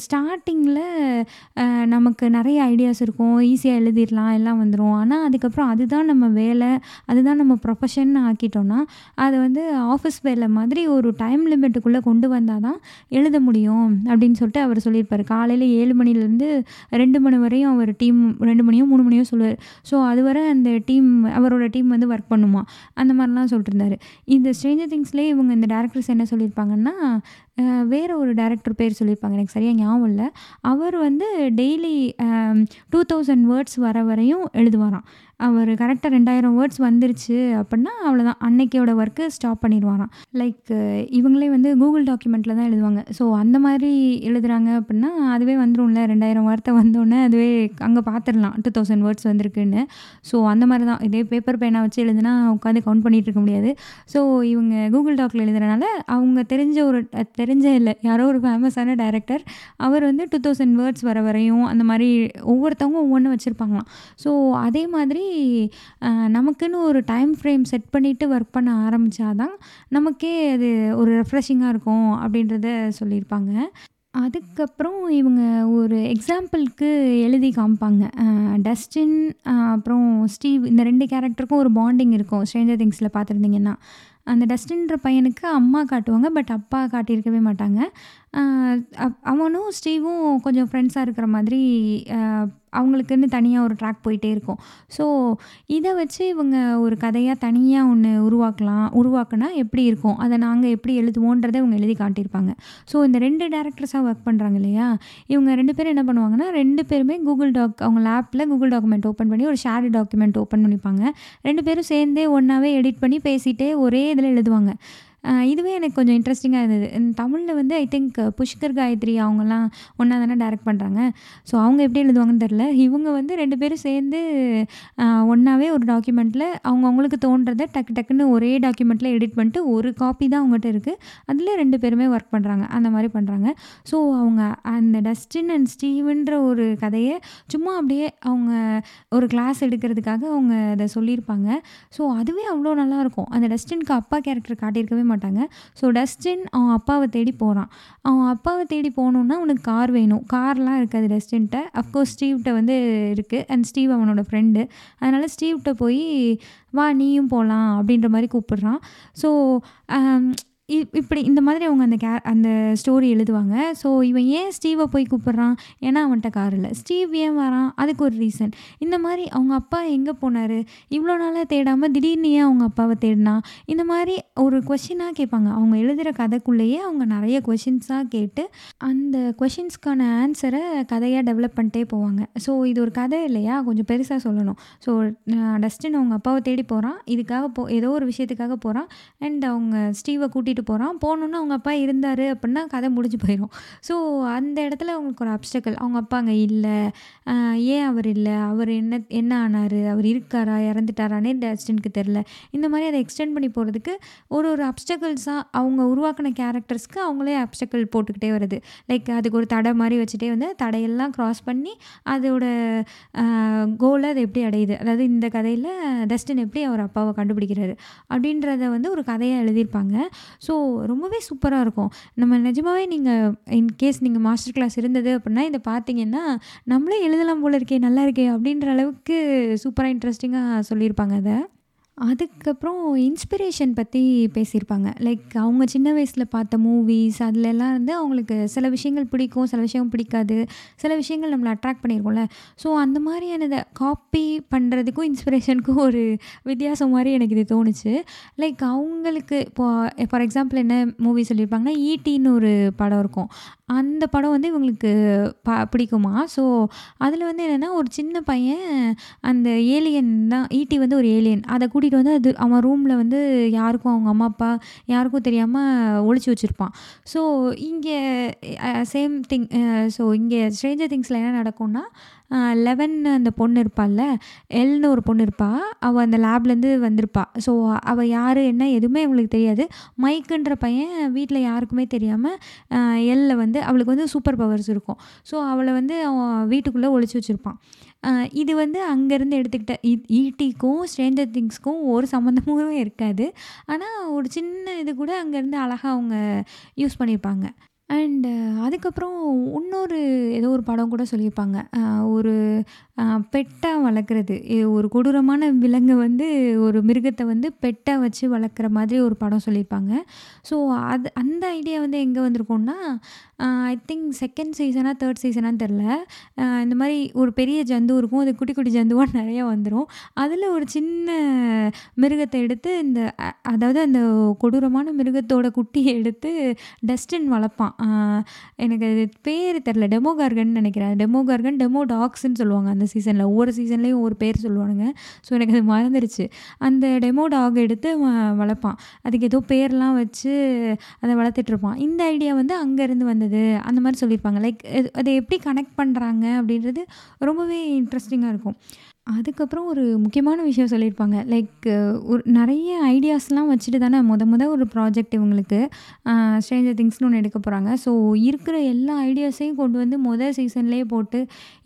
A: ஸ்டார்டிங்கில் நமக்கு நிறைய ஐடியாஸ் இருக்கும். ஈஸியாக எழுதிடலாம் எல்லாம் வந்துடும் ஆனால் அதுக்கப்புறம் அதுதான் நம்ம வேலை அதுதான் நம்ம ப்ரொஃபஷன் ஆக்கிட்டோன்னா அதை வந்து ஆஃபீஸ் வேலை மாதிரி ஒரு டைம் லிமிட்டுக்குள்ளே கொண்டு வந்தால் தான் எழுத முடியும் அப்படின்னு சொல்லிட்டு அவர் சொல்லியிருப்பார். காலையில் ஏழு மணிலேருந்து ரெண்டு மணி வரையும் அவர் டீம் ரெண்டு மணியோ மூணு மணியோ சொல்லுவார். ஸோ அதுவரை அந்த டீம் அவரோட டீம் வந்து ஒர்க் பண்ணுமா? அந்த மாதிரிலாம் சொல்லிட்டு இந்த ஸ்ட்ரேஞ்சர் திங்ஸ்லேயே இவங்க இந்த டேரக்டர்ஸ் என்ன சொல்லியிருப்பாங்கன்னா வேறு ஒரு டேரக்டர் பேர் சொல்லியிருப்பாங்க. எனக்கு சரியாக ஞாபகம் இல்லை. அவர் வந்து day daily two thousand words வர வரையும் எழுதுவாராம். அவர் கரெக்டாக ரெண்டாயிரம் வேர்ட்ஸ் வந்துருச்சு அப்படின்னா அவ்வளோதான் அன்னைக்கோட ஒர்க்கு ஸ்டாப் பண்ணிடுவாராம். லைக் இவங்களே வந்து கூகுள் டாக்குமெண்ட்டில் தான் எழுதுவாங்க. ஸோ அந்த மாதிரி எழுதுறாங்க அப்படின்னா அதுவே வந்துடும்ல ரெண்டாயிரம் வார்த்தை வந்தோடனே அதுவே அங்கே பார்த்துடலாம் டூ தௌசண்ட் வேர்ட்ஸ் வந்திருக்குன்னு. ஸோ அந்த மாதிரி தான் இதே பேப்பர் பேனா வச்சு எழுதுனா உட்காந்து கவுண்ட் பண்ணிகிட்டு இருக்க முடியாது. ஸோ இவங்க கூகுள் டாக்கில் எழுதுறனால அவங்க தெரிஞ்ச ஒரு தெரிஞ்ச இல்லை யாரோ ஒரு ஃபேமஸான டைரக்டர் அவர் வந்து டூ தௌசண்ட் வேர்ட்ஸ் வர வரையும் அந்த மாதிரி ஒவ்வொருத்தவங்க ஒவ்வொன்று வச்சுருப்பாங்களாம். ஸோ அதே மாதிரி நமக்குன்னு ஒரு டைம் ஃப்ரேம் செட் பண்ணிவிட்டு ஒர்க் பண்ண ஆரம்பித்தாதான் நமக்கே அது ஒரு ரெஃப்ரெஷிங்காக இருக்கும் அப்படின்றத சொல்லியிருப்பாங்க. அதுக்கப்புறம் இவங்க ஒரு எக்ஸாம்பிளுக்கு எழுதி காமிப்பாங்க. டஸ்டின் அப்புறம் ஸ்டீவ் இந்த ரெண்டு கேரக்டருக்கும் ஒரு பாண்டிங் இருக்கும். ஸ்ட்ரேஞ்சர் திங்ஸில் பார்த்துருந்தீங்கன்னா. அந்த டஸ்டின்ற பையனுக்கு அம்மா காட்டுவாங்க பட் அப்பா காட்டியிருக்கவே மாட்டாங்க. அப்- அவனும் ஸ்டீவும் கொஞ்சம் ஃப்ரெண்ட்ஸாக இருக்கிற மாதிரி அவங்களுக்குன்னு தனியாக ஒரு ட்ராக் போயிட்டே இருக்கும். ஸோ இதை வச்சு இவங்க ஒரு கதையாக தனியாக ஒன்று உருவாக்கலாம் உருவாக்குனா எப்படி இருக்கும்? அதை நாங்கள் எப்படி எழுதுவோன்றதை இவங்க எழுதி காட்டியிருப்பாங்க. ஸோ இந்த ரெண்டு டேரக்டர்ஸாக ஒர்க் பண்ணுறாங்க இல்லையா? இவங்க ரெண்டு பேரும் என்ன பண்ணுவாங்கன்னா ரெண்டு பேருமே கூகுள் டாக் அவங்க லேப்பில் கூகுள் டாக்குமெண்ட் ஓப்பன் பண்ணி ஒரு ஷேர்டு டாக்குமெண்ட் ஓப்பன் பண்ணிப்பாங்க. ரெண்டு பேரும் சேர்ந்தே ஒன்றாவே எடிட் பண்ணி பேசிகிட்டே ஒரே இதில் எழுதுவாங்க. இதுவே எனக்கு கொஞ்சம் இன்ட்ரெஸ்டிங்காக இருந்தது. தமிழில் வந்து ஐ திங்க் புஷ்கர் காயத்ரி அவங்கெல்லாம் ஒன்றா தானே டேரக்ட் பண்ணுறாங்க ஸோ அவங்க எப்படி எழுதுவாங்கன்னு தெரில இவங்க வந்து ரெண்டு பேரும் சேர்ந்து ஒன்றாவே ஒரு டாக்குமெண்ட்டில் அவங்கவுங்களுக்கு தோன்றதை டக்கு டக்குன்னு ஒரே டாக்குமெண்ட்டில் எடிட் பண்ணிட்டு ஒரு காப்பி தான் அவங்ககிட்ட இருக்குது அதில் ரெண்டு பேருமே ஒர்க் பண்ணுறாங்க அந்த மாதிரி பண்ணுறாங்க ஸோ அவங்க அந்த டஸ்டின் அண்ட் ஸ்டீவ்ன்ற ஒரு கதையை சும்மா அப்படியே அவங்க ஒரு கிளாஸ் எடுக்கிறதுக்காக அவங்க அதை சொல்லியிருப்பாங்க. ஸோ அதுவே அவ்வளோ நல்லாயிருக்கும் அந்த டஸ்டினுக்கு அப்பா கேரக்டர் காட்டியிருக்கவே மாட்டாங்க. மாட்டாங்க. ஸோ டஸ்டின் அவன் அப்பாவை தேடி போகிறான் அவன் அப்பாவை தேடி போகணுன்னா அவனுக்கு கார் வேணும். கார்லாம் இருக்காது டஸ்டின்கிட்ட அஃப்கோர்ஸ் ஸ்டீவ்கிட்ட வந்து இருக்குது அண்ட் ஸ்டீவ் அவனோட ஃப்ரெண்டு அதனால் ஸ்டீவ்கிட்ட போய் வா நீயும் போகலாம் அப்படின்ற மாதிரி கூப்பிடுறான். ஸோ um, இப்படி இந்த மாதிரி அவங்க அந்த கே அந்த ஸ்டோரி எழுதுவாங்க. ஸோ இவன் ஏன் ஸ்டீவை போய் கூப்பிட்றான்? ஏன்னா அவன்கிட்ட கார் இல்லை. ஸ்டீவ் ஏன் வரான்? அதுக்கு ஒரு ரீசன் இந்த மாதிரி அவங்க அப்பா எங்கே போனார்? இவ்வளோ நாளாக தேடாமல் திடீர்னு ஏன் அவங்க அப்பாவை தேடினா? இந்த மாதிரி ஒரு கொஷினாக கேட்பாங்க. அவங்க எழுதுகிற கதைக்குள்ளேயே அவங்க நிறைய கொஷின்ஸாக கேட்டு அந்த கொஷின்ஸ்க்கான ஆன்சரை கதையாக டெவலப் பண்ணிட்டே போவாங்க. ஸோ இது ஒரு கதை இல்லையா? கொஞ்சம் பெருசாக சொல்லணும். ஸோ டஸ்டின் அவங்க அப்பாவை தேடி போகிறான் இதுக்காக போ ஏதோ ஒரு விஷயத்துக்காக போகிறான் அண்ட் அவங்க ஸ்டீவை கூட்டிகிட்டு கூட்டிகிட்டு போகிறான் போகணுன்னு அவங்க அப்பா இருந்தார் அப்படின்னா கதை முடிஞ்சு போயிடும் ஸோ அந்த இடத்துல அவங்களுக்கு ஒரு அப்டக்கல் அவங்க அப்பா அங்கே இல்லை. ஏன் அவர் இல்லை? அவர் என்ன என்ன ஆனார்? அவர் இருக்காரா? இறந்துட்டாரானே டஸ்டினுக்கு தெரில இந்த மாதிரி அதை எக்ஸ்டெண்ட் பண்ணி போகிறதுக்கு ஒரு ஒரு அப்டக்கல்ஸாக அவங்க உருவாக்கின கேரக்டர்ஸ்க்கு அவங்களே அப்டக்கல் போட்டுக்கிட்டே வருது. லைக் அதுக்கு ஒரு தடை மாதிரி வச்சுட்டே வந்து தடையெல்லாம் க்ராஸ் பண்ணி அதோட கோலை அது எப்படி அடையுது? அதாவது இந்த கதையில் டஸ்டின் எப்படி அவர் அப்பாவை கண்டுபிடிக்கிறாரு? அப்படின்றத வந்து ஒரு கதையாக எழுதியிருப்பாங்க. ஸோ ரொம்பவே சூப்பராக இருக்கும். நம்ம நிஜமாகவே நீங்கள் இன்கேஸ் நீங்கள் மாஸ்டர் கிளாஸ் இருந்தது அப்படின்னா இதை பார்த்தீங்கன்னா நம்மளே எழுதலாம் போல இருக்கே நல்லா இருக்கே அப்படின்ற அளவுக்கு சூப்பராக இன்ட்ரெஸ்டிங்காக சொல்லியிருப்பாங்க அதை. அதுக்கப்புறம் இன்ஸ்பிரேஷன் பற்றி பேசியிருப்பாங்க. லைக் அவங்க சின்ன வயசில் பார்த்த மூவிஸ் அதிலெல்லாம் வந்து அவங்களுக்கு சில விஷயங்கள் பிடிக்கும் சில விஷயம் பிடிக்காது. சில விஷயங்கள் நம்மளை அட்ராக்ட் பண்ணியிருக்கோம்ல ஸோ அந்த மாதிரியானதை காப்பி பண்ணுறதுக்கும் இன்ஸ்பிரேஷனுக்கும் ஒரு வித்தியாசம் மாதிரி எனக்கு இது தோணுச்சு. லைக் அவங்களுக்கு இப்போ ஃபார் எக்ஸாம்பிள் என்ன மூவி சொல்லியிருப்பாங்கன்னா ஈட்டின்னு ஒரு படம் இருக்கும். அந்த படம் வந்து இவங்களுக்கு ப பிடிக்குமா? ஸோ அதில் வந்து என்னென்னா ஒரு சின்ன பையன் அந்த ஏலியன் தான் ஈட்டி வந்து ஒரு ஏலியன் அதை கூட்டிகிட்டு வந்து அது அவன் ரூமில் வந்து யாருக்கும் அவங்க அம்மா அப்பா யாருக்கும் தெரியாமல் ஒழிச்சு வச்சுருப்பான். ஸோ இங்கே சேம் திங் ஸோ இங்கே ஸ்ட்ரேஞ்சர் திங்ஸில் என்ன நடக்கும்னா லெவன் அந்த பொண்ணு இருப்பாள்ல எல்னு ஒரு பொண்ணு இருப்பாள் அவள் அந்த லேப்லேருந்து வந்திருப்பாள் ஸோ அவள் யார் என்ன எதுவுமே அவளுக்கு தெரியாது. மைக்குன்ற பையன் வீட்டில் யாருக்குமே தெரியாமல் எல்ல வந்து அவளுக்கு வந்து சூப்பர் பவர்ஸ் இருக்கும். ஸோ அவளை வந்து அவன் வீட்டுக்குள்ளே ஒழிச்சு வச்சுருப்பான். இது வந்து அங்கேருந்து எடுத்துக்கிட்ட ஈட்டிக்கும் ஸ்ட்ரேஞ்சர் திங்ஸ்க்கும் ஒரு சம்மந்தமுமே இருக்காது. ஆனால் ஒரு சின்ன இது கூட அங்கேருந்து அழகாக அவங்க யூஸ் பண்ணியிருப்பாங்க அண்டு uh, அதுக்கப்புறம் இன்னொரு ஏதோ ஒரு படம் கூட சொல்லியிருப்பாங்க. ஒரு பெட்டாக வளர்க்குறது. ஒரு கொடூரமான விலங்கு வந்து ஒரு மிருகத்தை வந்து பெட்டாக வச்சு வளர்க்குற மாதிரி ஒரு படம் சொல்லியிருப்பாங்க. ஸோ அது அந்த ஐடியா வந்து எங்கே வந்திருக்கோன்னா ஐ திங்க் செகண்ட் சீசனாக தேர்ட் சீசனான்னு தெரில. இந்த மாதிரி ஒரு பெரிய ஜந்து இருக்கும். அது குட்டி குட்டி ஜந்துவாக <laughs> நிறையா வந்துடும் அதில் ஒரு சின்ன மிருகத்தை எடுத்து இந்த அதாவது அந்த கொடூரமான மிருகத்தோட குட்டியை எடுத்து டஸ்டின் வளர்ப்பான். எனக்கு அது பேர் தெரில டெமோ கார்கன் நினைக்கிறேன். டெமோ கார்கன் டெமோ டாக்ஸ்ன்னு சொல்லுவாங்க அந்த சீசனில் ஒவ்வொரு சீசன்லேயும் ஒரு பேர் சொல்லுவானுங்க. ஸோ எனக்கு அது மறந்துடுச்சு அந்த டெமோ டாக் எடுத்து வளர்ப்பான். அதுக்கு ஏதோ பேர்லாம் வச்சு அதை வளர்த்துட்ருப்பான் இந்த ஐடியா வந்து அங்கேருந்து வந்தது. அந்த மாதிரி சொல்லியிருப்பாங்க. லைக் அதை எப்படி கனெக்ட் பண்ணுறாங்க அப்படின்றது ரொம்பவே இன்ட்ரெஸ்டிங்காக இருக்கும். அதுக்கப்புறம் ஒரு முக்கியமான விஷயம் சொல்லியிருப்பாங்க. லைக் ஒரு நிறைய ஐடியாஸ்லாம் வச்சுட்டு தானே முத முத ஒரு ப்ராஜெக்ட் இவங்களுக்கு ஸ்ட்ரேஞ்சர் திங்ஸ்னு ஒன்று எடுக்க போகிறாங்க ஸோ இருக்கிற எல்லா ஐடியாஸையும் கொண்டு வந்து மொதல் சீசன்லேயே போட்டு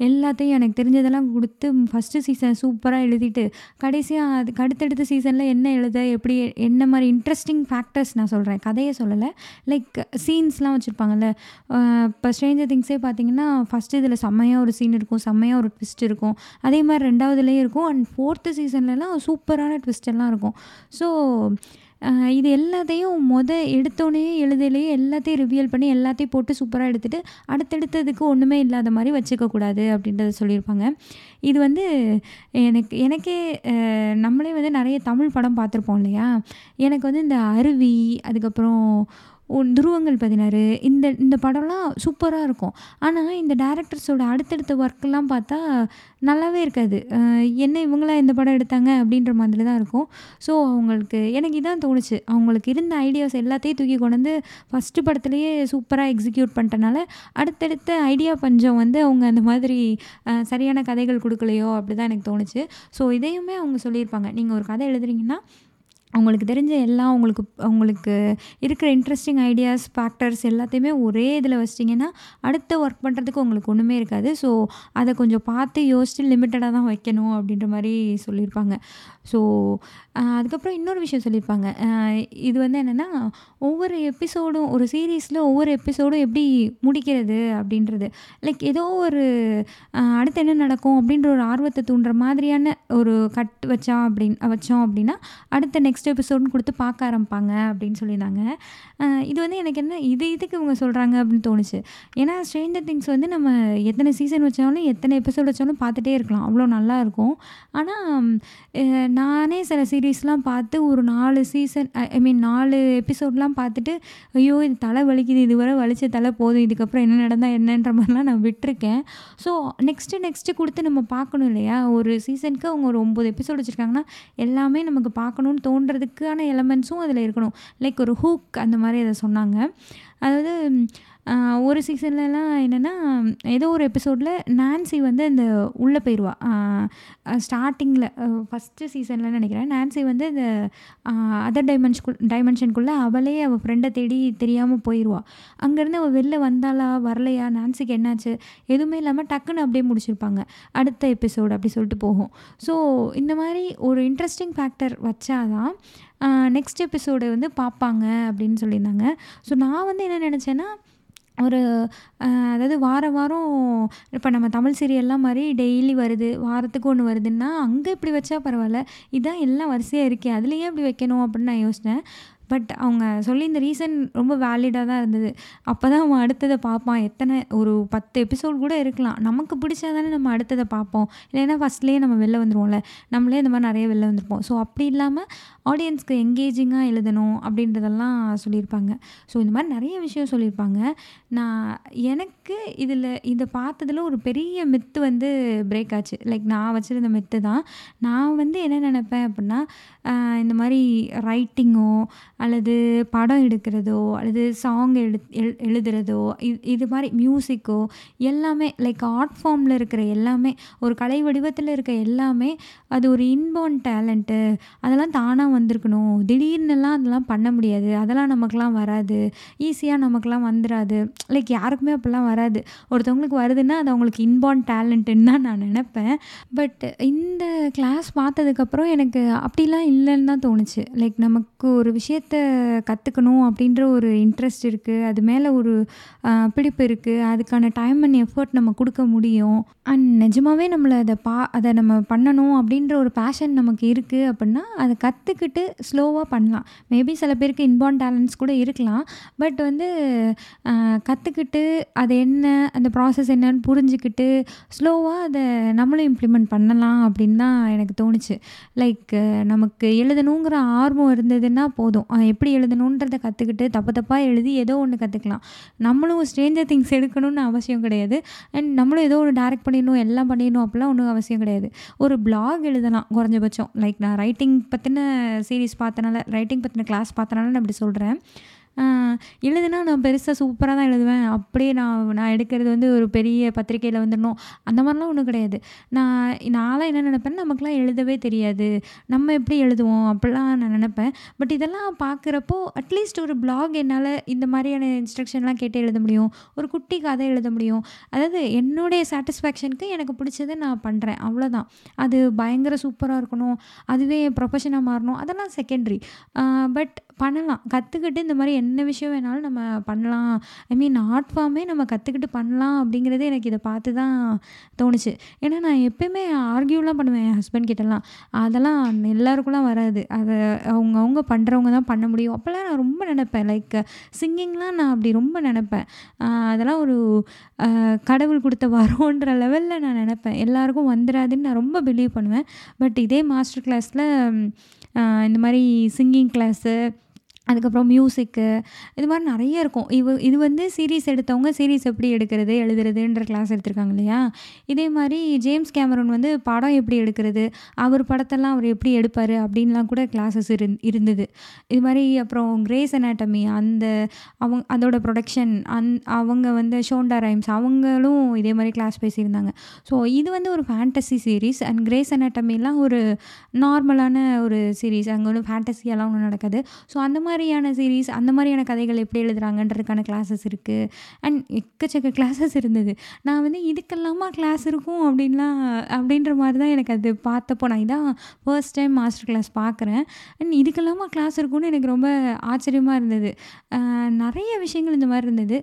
A: எல்லாத்தையும் எனக்கு தெரிஞ்சதெல்லாம் கொடுத்து ஃபஸ்ட்டு சீசன் சூப்பராக எழுதிட்டு கடைசியாக அதுக்கு அடுத்தடுத்த சீசனில் என்ன எழுத எப்படி என்ன மாதிரி இன்ட்ரெஸ்டிங் ஃபேக்டர்ஸ் நான் சொல்கிறேன் கதையை சொல்லலை. லைக் சீன்ஸ்லாம் வச்சுருப்பாங்கல்ல. இப்போ ஸ்ட்ரேஞ்சர் திங்ஸே பார்த்தீங்கன்னா ஃபஸ்ட்டு இதில் செம்மையாக ஒரு சீன் இருக்கும் செம்மையாக ஒரு ட்விஸ்ட் இருக்கும். அதே மாதிரி ரெண்டாவது ரெண்டாவதுலேயே இருக்கும். அண்ட் ஃபோர்த்து சீசன்லலாம் சூப்பரான ட்விஸ்டெல்லாம் இருக்கும். ஸோ இது எல்லாத்தையும் மொதல் எடுத்தோடனே எழுதலையே எல்லாத்தையும் ரிவியல் பண்ணி எல்லாத்தையும் போட்டு சூப்பராக எடுத்துகிட்டு அடுத்தடுத்ததுக்கு ஒன்றுமே இல்லாத மாதிரி வச்சுக்கக்கூடாது அப்படின்றத சொல்லியிருப்பாங்க. இது வந்து எனக்கு எனக்கே நம்மளே வந்து நிறைய தமிழ் படம் பார்த்துருப்போம் இல்லையா? எனக்கு வந்து இந்த அருவி அதுக்கப்புறம் துருவங்கள் பதினாறு இந்த இந்த படம்லாம் சூப்பராக இருக்கும். ஆனால் இந்த டேரக்டர்ஸோட அடுத்தடுத்த ஒர்க்கெல்லாம் பார்த்தா நல்லாவே இருக்காது. என்ன இவங்களாம் இந்த படம் எடுத்தாங்க அப்படின்ற மாதிரி தான் இருக்கும். ஸோ அவங்களுக்கு எனக்கு இதான் தோணுச்சு. அவங்களுக்கு இருந்த ஐடியாஸ் எல்லாத்தையும் தூக்கி கொண்டு வந்து ஃபஸ்ட்டு படத்துலேயே சூப்பராக எக்ஸிக்யூட் பண்ணிட்டனால அடுத்தடுத்த ஐடியா பஞ்சம் வந்து அவங்க அந்த மாதிரி சரியான கதைகள் கொடுக்கலையோ அப்படி தான் எனக்கு தோணுச்சு. ஸோ இதையுமே அவங்க சொல்லியிருப்பாங்க. நீங்கள் ஒரு கதை எழுதுறீங்கன்னா அவங்களுக்கு தெரிஞ்ச எல்லாம் உங்களுக்கு அவங்களுக்கு இருக்கிற இன்ட்ரெஸ்டிங் ஐடியாஸ் ஃபேக்டர்ஸ் எல்லாத்தையுமே ஒரே இதில் வச்சிட்டிங்கன்னா அடுத்த ஒர்க் பண்ணுறதுக்கு உங்களுக்கு ஒன்றுமே இருக்காது. ஸோ அதை கொஞ்சம் பார்த்து யோசித்து லிமிட்டடாக தான் வைக்கணும் அப்படின்ற மாதிரி சொல்லியிருப்பாங்க. ஸோ அதுக்கப்புறம் இன்னொரு விஷயம் சொல்லியிருப்பாங்க. இது வந்து என்னென்னா ஒவ்வொரு எபிசோடும் ஒரு சீரீஸில் ஒவ்வொரு எபிசோடும் எப்படி முடிக்கிறது அப்படின்றது. லைக் ஏதோ ஒரு அடுத்து என்ன நடக்கும் அப்படின்ற ஒரு ஆர்வத்தை தூண்டுற மாதிரியான ஒரு கட் வச்சா அப்படின் வச்சோம் அப்படின்னா அடுத்த நெக்ஸ்ட் எபிசோட்னு கொடுத்து பார்க்க ஆரம்பிப்பாங்க அப்படின்னு சொல்லியிருந்தாங்க. இது வந்து எனக்கு என்ன இது இதுக்கு இவங்க சொல்கிறாங்க அப்படின்னு தோணுச்சு. ஏன்னா ஸ்ட்ரேஞ்சர் திங்ஸ் வந்து நம்ம எத்தனை சீசன் வச்சாலும் எத்தனை எபிசோட் வச்சாலும் பார்த்துட்டே இருக்கலாம். அவ்வளோ நல்லா இருக்கும். ஆனால் நானே சில சீரீஸ்லாம் பார்த்து ஒரு நாலு சீசன் ஐ மீன் நாலு எபிசோட்லாம் பார்த்துட்டு ஐயோ இது தலை வலிக்குது இதுவரை வலிச்ச தலை போதும் இதுக்கப்புறம் என்ன நடந்தால் என்னன்ற மாதிரிலாம் நான் விட்டுருக்கேன். ஸோ நெக்ஸ்ட்டு நெக்ஸ்ட்டு கொடுத்து நம்ம பார்க்கணும் இல்லையா? ஒரு சீசனுக்கு அவங்க ஒரு ஒம்பது எபிசோட் வச்சுருக்காங்கன்னா எல்லாமே நமக்கு பார்க்கணுன்னு பண்ணுறதுக்கான எலமெண்ட்ஸும் அதில் இருக்கணும். லைக் ஒரு ஹூக் அந்த மாதிரி அதை சொன்னாங்க. அதாவது ஒரு சீசன்லலாம் என்னென்னா ஏதோ ஒரு எபிசோடில் நான்சி வந்து அந்த உள்ளே போயிடுவா ஸ்டார்டிங்கில் ஃபஸ்ட்டு சீசனில் நினைக்கிறேன். நான்சி வந்து இந்த அதர் டைமென்ஷன் டைமென்ஷனுக்குள்ளே அவளே அவள் ஃப்ரெண்டை தேடி தெரியாமல் போயிடுவா அங்கேருந்து அவள் வெளில வந்தாளா வரலையா நான்சிக்கு என்னாச்சு எதுவுமே இல்லாமல் டக்குன்னு அப்படியே முடிச்சிருப்பாங்க. அடுத்த எபிசோடு அப்படி சொல்லிட்டு போகும். ஸோ இந்த மாதிரி ஒரு இன்ட்ரெஸ்டிங் ஃபேக்டர் வச்சாதான் நெக்ஸ்ட் எபிசோடு வந்து பார்ப்பாங்க அப்படின்னு சொல்லியிருந்தாங்க. ஸோ நான் வந்து என்ன நினச்சேன்னா ஒரு அதாவது வார வாரம் இப்போ நம்ம தமிழ் சீரியல்லாம் மாதிரி டெய்லி வருது வாரத்துக்கு ஒன்று வருதுன்னா அங்கே இப்படி வச்சா பரவாயில்ல. இதான் எல்லாம் வரிசையாக இருக்கே அதுலேயே இப்படி வைக்கணும் அப்படின்னு நான் யோசித்தேன் பட் அவங்க சொல்லி இந்த ரீசன் ரொம்ப வேலிடாக தான் இருந்தது. அப்போ தான் அவன் அடுத்ததை பார்ப்பான். எத்தனை ஒரு பத்து எபிசோட் கூட இருக்கலாம். நமக்கு பிடிச்சா தானே நம்ம அடுத்ததை பார்ப்போம். இல்லைன்னா ஃபஸ்ட்லேயே நம்ம வெளில வந்துருவோம்ல. நம்மளே இந்த மாதிரி நிறைய வெளில வந்திருப்போம். ஸோ அப்படி இல்லாமல் ஆடியன்ஸ்க்கு எங்கேஜிங்காக எழுதணும் அப்படின்றதெல்லாம் சொல்லியிருப்பாங்க. ஸோ இந்த மாதிரி நிறைய விஷயம் சொல்லியிருப்பாங்க. நான் எனக்கு இதில் இதை பார்த்ததில் ஒரு பெரிய மித்து வந்து பிரேக் ஆச்சு. லைக் நான் வச்சுருந்த மித்து தான். நான் வந்து என்ன நினப்பேன் அப்படின்னா இந்த மாதிரி ரைட்டிங்கோ அல்லது படம் எடுக்கிறதோ அல்லது சாங் எழு எழு எழுதுறதோ இது இது மாதிரி மியூசிக்கோ எல்லாமே லைக் ஆர்ட் ஃபார்மில் இருக்கிற எல்லாமே ஒரு கலை வடிவத்தில் இருக்க எல்லாமே அது ஒரு இன்பார்ன் டேலண்ட்டு அதெல்லாம் தானாக வந்திருக்கணும். திடீர்னுலாம் அதெல்லாம் பண்ண முடியாது. அதெல்லாம் நமக்கெலாம் வராது. ஈஸியாக நமக்கெலாம் வந்துடாது லைக் யாருக்குமே அப்படிலாம் வராது. ஒருத்தவங்களுக்கு வருதுன்னா அது அவங்களுக்கு இன்பார்ன் டேலண்ட்டுன்னு தான் நான் நினப்பேன். பட் இந்த கிளாஸ் பார்த்ததுக்கப்புறம் எனக்கு அப்படிலாம் இல்லைன்னு தான் தோணுச்சு. லைக் நமக்கு ஒரு விஷயத்த கற்றுக்கணும் அப்படின்ற ஒரு இன்ட்ரெஸ்ட் இருக்குது அது மேலே ஒரு பிடிப்பு இருக்குது அதுக்கான டைம் அண்ட் எஃபர்ட் நம்ம கொடுக்க முடியும். அண்ட் நிஜமாவே நம்மளை அதை பா அதை நம்ம பண்ணணும் அப்படின்ற ஒரு பேஷன் நமக்கு இருக்குது அப்படின்னா அதை கற்றுக்கிட்டு ஸ்லோவாக பண்ணலாம். மேபி சில பேருக்கு இன்பார்ன் டேலண்ட்ஸ் கூட இருக்கலாம். பட் வந்து கற்றுக்கிட்டு அதை என்ன அந்த ப்ராசஸ் என்னன்னு புரிஞ்சுக்கிட்டு ஸ்லோவாக அதை நம்மளும் இம்ப்ளிமெண்ட் பண்ணலாம் அப்படின்னு தான் எனக்கு தோணுச்சு. லைக் நமக்கு எழுதணுங்கிற ஆர்வம் இருந்ததுன்னா போதும். எப்படி எழுதணுன்றதை கற்றுக்கிட்டு தப்பு தப்பாக எழுதி ஏதோ ஒன்று கற்றுக்கலாம் நம்மளும் ஸ்ட்ரேஞ்சர் திங்ஸ் எடுக்கணும்னு அவசியம் கிடையாது. அண்ட் நம்மளும் ஏதோ ஒன்று டேரக்ட் பண்ணிடணும் எல்லாம் பண்ணிடணும் அப்படிலாம் ஒன்றும் அவசியம் கிடையாது. ஒரு பிளாக் எழுதலாம் குறைஞ்சபட்சம். லைக் நான் ரைட்டிங் பற்றின சீரீஸ் பார்த்தனால ரைட்டிங் பற்றின கிளாஸ் பார்த்தனால நான் இப்படி சொல்கிறேன் எழுதுனா நான் பெருசாக சூப்பராக தான் எழுதுவேன். அப்படியே நான் நான் எடுக்கிறது வந்து ஒரு பெரிய பத்திரிக்கையில் வந்துடணும். அந்த மாதிரிலாம் ஒன்றும் கிடையாது. நான் நான்லாம் என்ன நினைப்பேன்னா நமக்குலாம் எழுதவே தெரியாது. நம்ம எப்படி எழுதுவோம்? அப்படிலாம் நான் நினப்பேன். பட் இதெல்லாம் பார்க்குறப்போ அட்லீஸ்ட் ஒரு பிளாக் என்னால் இந்த மாதிரியான இன்ஸ்ட்ரக்ஷன்லாம் கேட்டு எழுத முடியும். ஒரு குட்டி கதை எழுத முடியும். அதாவது என்னுடைய சாட்டிஸ்ஃபேக்ஷனுக்கு எனக்கு பிடிச்சதை நான் பண்ணுறேன் அவ்வளோதான் அது பயங்கர சூப்பராக இருக்கணும். அதுவே ப்ரொஃபஷனாக மாறணும். அதெல்லாம் செகண்டரி பட் பண்ணலாம். கற்றுக்கிட்டு இந்த மாதிரி என்ன விஷயம் வேணாலும் நம்ம பண்ணலாம். ஐ மீன் ஆர்ட் ஃபார்மே நம்ம கற்றுக்கிட்டு பண்ணலாம் அப்படிங்கிறது எனக்கு இதை பார்த்து தான் தோணுச்சு. ஏன்னா நான் எப்பயுமே ஆர்கியூலாம் பண்ணுவேன் என் ஹஸ்பண்ட் கிட்டலாம். அதெல்லாம் எல்லாருக்குலாம் வராது. அதை அவங்க அவங்க பண்ணுறவங்க தான் பண்ண முடியும். அப்போல்லாம் நான் ரொம்ப நினப்பேன். லைக் சிங்கிங்லாம் நான் அப்படி ரொம்ப நினப்பேன். அதெல்லாம் ஒரு கடவுள் கொடுத்த வரோன்ற லெவலில் நான் நினப்பேன். எல்லாருக்கும் வந்துடாதுன்னு நான் ரொம்ப பிலீவ் பண்ணுவேன். பட் இதே மாஸ்டர் கிளாஸில் இந்த மாதிரி சிங்கிங் கிளாஸு அதுக்கப்புறம் மியூசிக்கு இது மாதிரி நிறைய இருக்கும். இவ இது வந்து சீரிஸ் எடுத்தவங்க சீரிஸ் எப்படி எடுக்கிறது எழுதுறதுன்ற கிளாஸ் எடுத்திருக்காங்க இல்லையா? இதே மாதிரி ஜேம்ஸ் கேமரூன் வந்து படம் எப்படி எடுக்கிறது அவர் படத்தெல்லாம் அவர் எப்படி எடுப்பார் அப்படின்லாம் கூட கிளாஸஸ் இருந் இருந்தது. இது மாதிரி அப்புறம் கிரேஸ் அனாட்டமி அந்த அவங்க அதோட ப்ரொடக்ஷன் அந் அவங்க வந்து ஷோண்டா ரைம்ஸ் அவங்களும் இதே மாதிரி கிளாஸ் பேசியிருந்தாங்க. ஸோ இது வந்து ஒரு ஃபேண்டசி சீரீஸ் அண்ட் கிரேஸ் அனாட்டமிலாம் ஒரு நார்மலான ஒரு சீரீஸ் அங்கே ஒன்றும் ஃபேண்டசியெல்லாம் ஒன்றும் நடக்காது. ஸோ அந்த மாதிரி மாதிரியான சீரீஸ் அந்த மாதிரியான கதைகள் எப்படி எழுதுறாங்கன்றதுக்கான கிளாஸஸ் இருக்குது அண்ட் எக்கச்சக்க கிளாஸஸ் இருந்தது. நான் வந்து இதுக்கெல்லாமா கிளாஸ் இருக்கும் அப்படின்லாம் அப்படின்ற மாதிரி தான் எனக்கு அது பார்த்தப்போ நான் இதான் ஃபர்ஸ்ட் டைம் மாஸ்டர் கிளாஸ் பார்க்குறேன். அண்ட் இதுக்கெல்லாமா கிளாஸ் இருக்கும்னு எனக்கு ரொம்ப ஆச்சரியமாக இருந்தது. நிறைய விஷயங்கள் இந்த மாதிரி இருந்தது.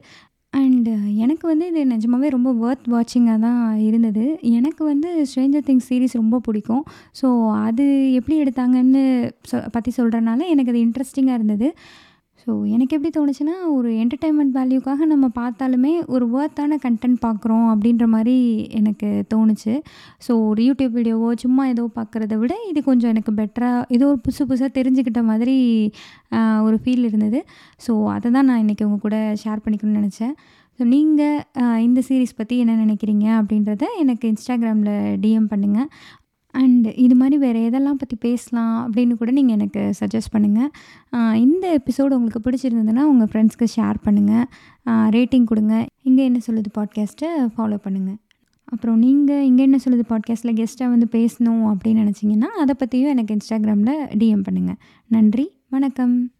A: அண்டு uh, எனக்கு வந்து இது நிஜமாவே ரொம்ப ஒர்த் வாட்சிங்காக தான் இருந்தது. எனக்கு வந்து ஸ்ட்ரேஞ்சர் திங்ஸ் சீரிஸ் ரொம்ப பிடிக்கும். ஸோ அது எப்படி எடுத்தாங்கன்னு சொ பற்றி சொல்கிறனால எனக்கு அது இன்ட்ரெஸ்டிங்காக இருந்தது. ஸோ எனக்கு எப்படி தோணுச்சுன்னா ஒரு என்டர்டெயின்மெண்ட் வேல்யூக்காக நம்ம பார்த்தாலுமே ஒரு ஒர்த்தான கண்டென்ட் பார்க்குறோம் அப்படின்ற மாதிரி எனக்கு தோணுச்சு. ஸோ ஒரு யூடியூப் வீடியோவோ சும்மா ஏதோ பார்க்குறத விட இது கொஞ்சம் எனக்கு பெட்டராக ஏதோ ஒரு புதுசு புதுசாக தெரிஞ்சுக்கிட்ட மாதிரி ஒரு ஃபீல் இருந்தது. ஸோ அதை தான் நான் இன்றைக்கி உங்கள் கூட ஷேர் பண்ணிக்கணும்னு நினச்சேன். ஸோ நீங்கள் இந்த சீரிஸ் பற்றி என்ன நினைக்கிறீங்க அப்படின்றத எனக்கு இன்ஸ்டாகிராமில் டிஎம் பண்ணுங்கள் அண்டு இது மாதிரி வேறு எதெல்லாம் பற்றி பேசலாம் அப்படின்னு கூட நீங்கள் எனக்கு சஜஸ்ட் பண்ணுங்கள் இந்த எபிசோடு உங்களுக்கு பிடிச்சிருந்ததுன்னா உங்கள் ஃப்ரெண்ட்ஸ்க்கு ஷேர் பண்ணுங்கள் ரேட்டிங் கொடுங்க. இங்கே என்ன சொல்லுது பாட்காஸ்ட்டை ஃபாலோ பண்ணுங்கள் அப்புறம் நீங்கள் இங்கே என்ன சொல்லுது பாட்காஸ்ட்டில் கெஸ்ட்டாக வந்து பேசணும் அப்படின்னு நினச்சிங்கன்னா அதை பற்றியும் எனக்கு இன்ஸ்டாகிராமில் டிஎம் பண்ணுங்கள் நன்றி வணக்கம்.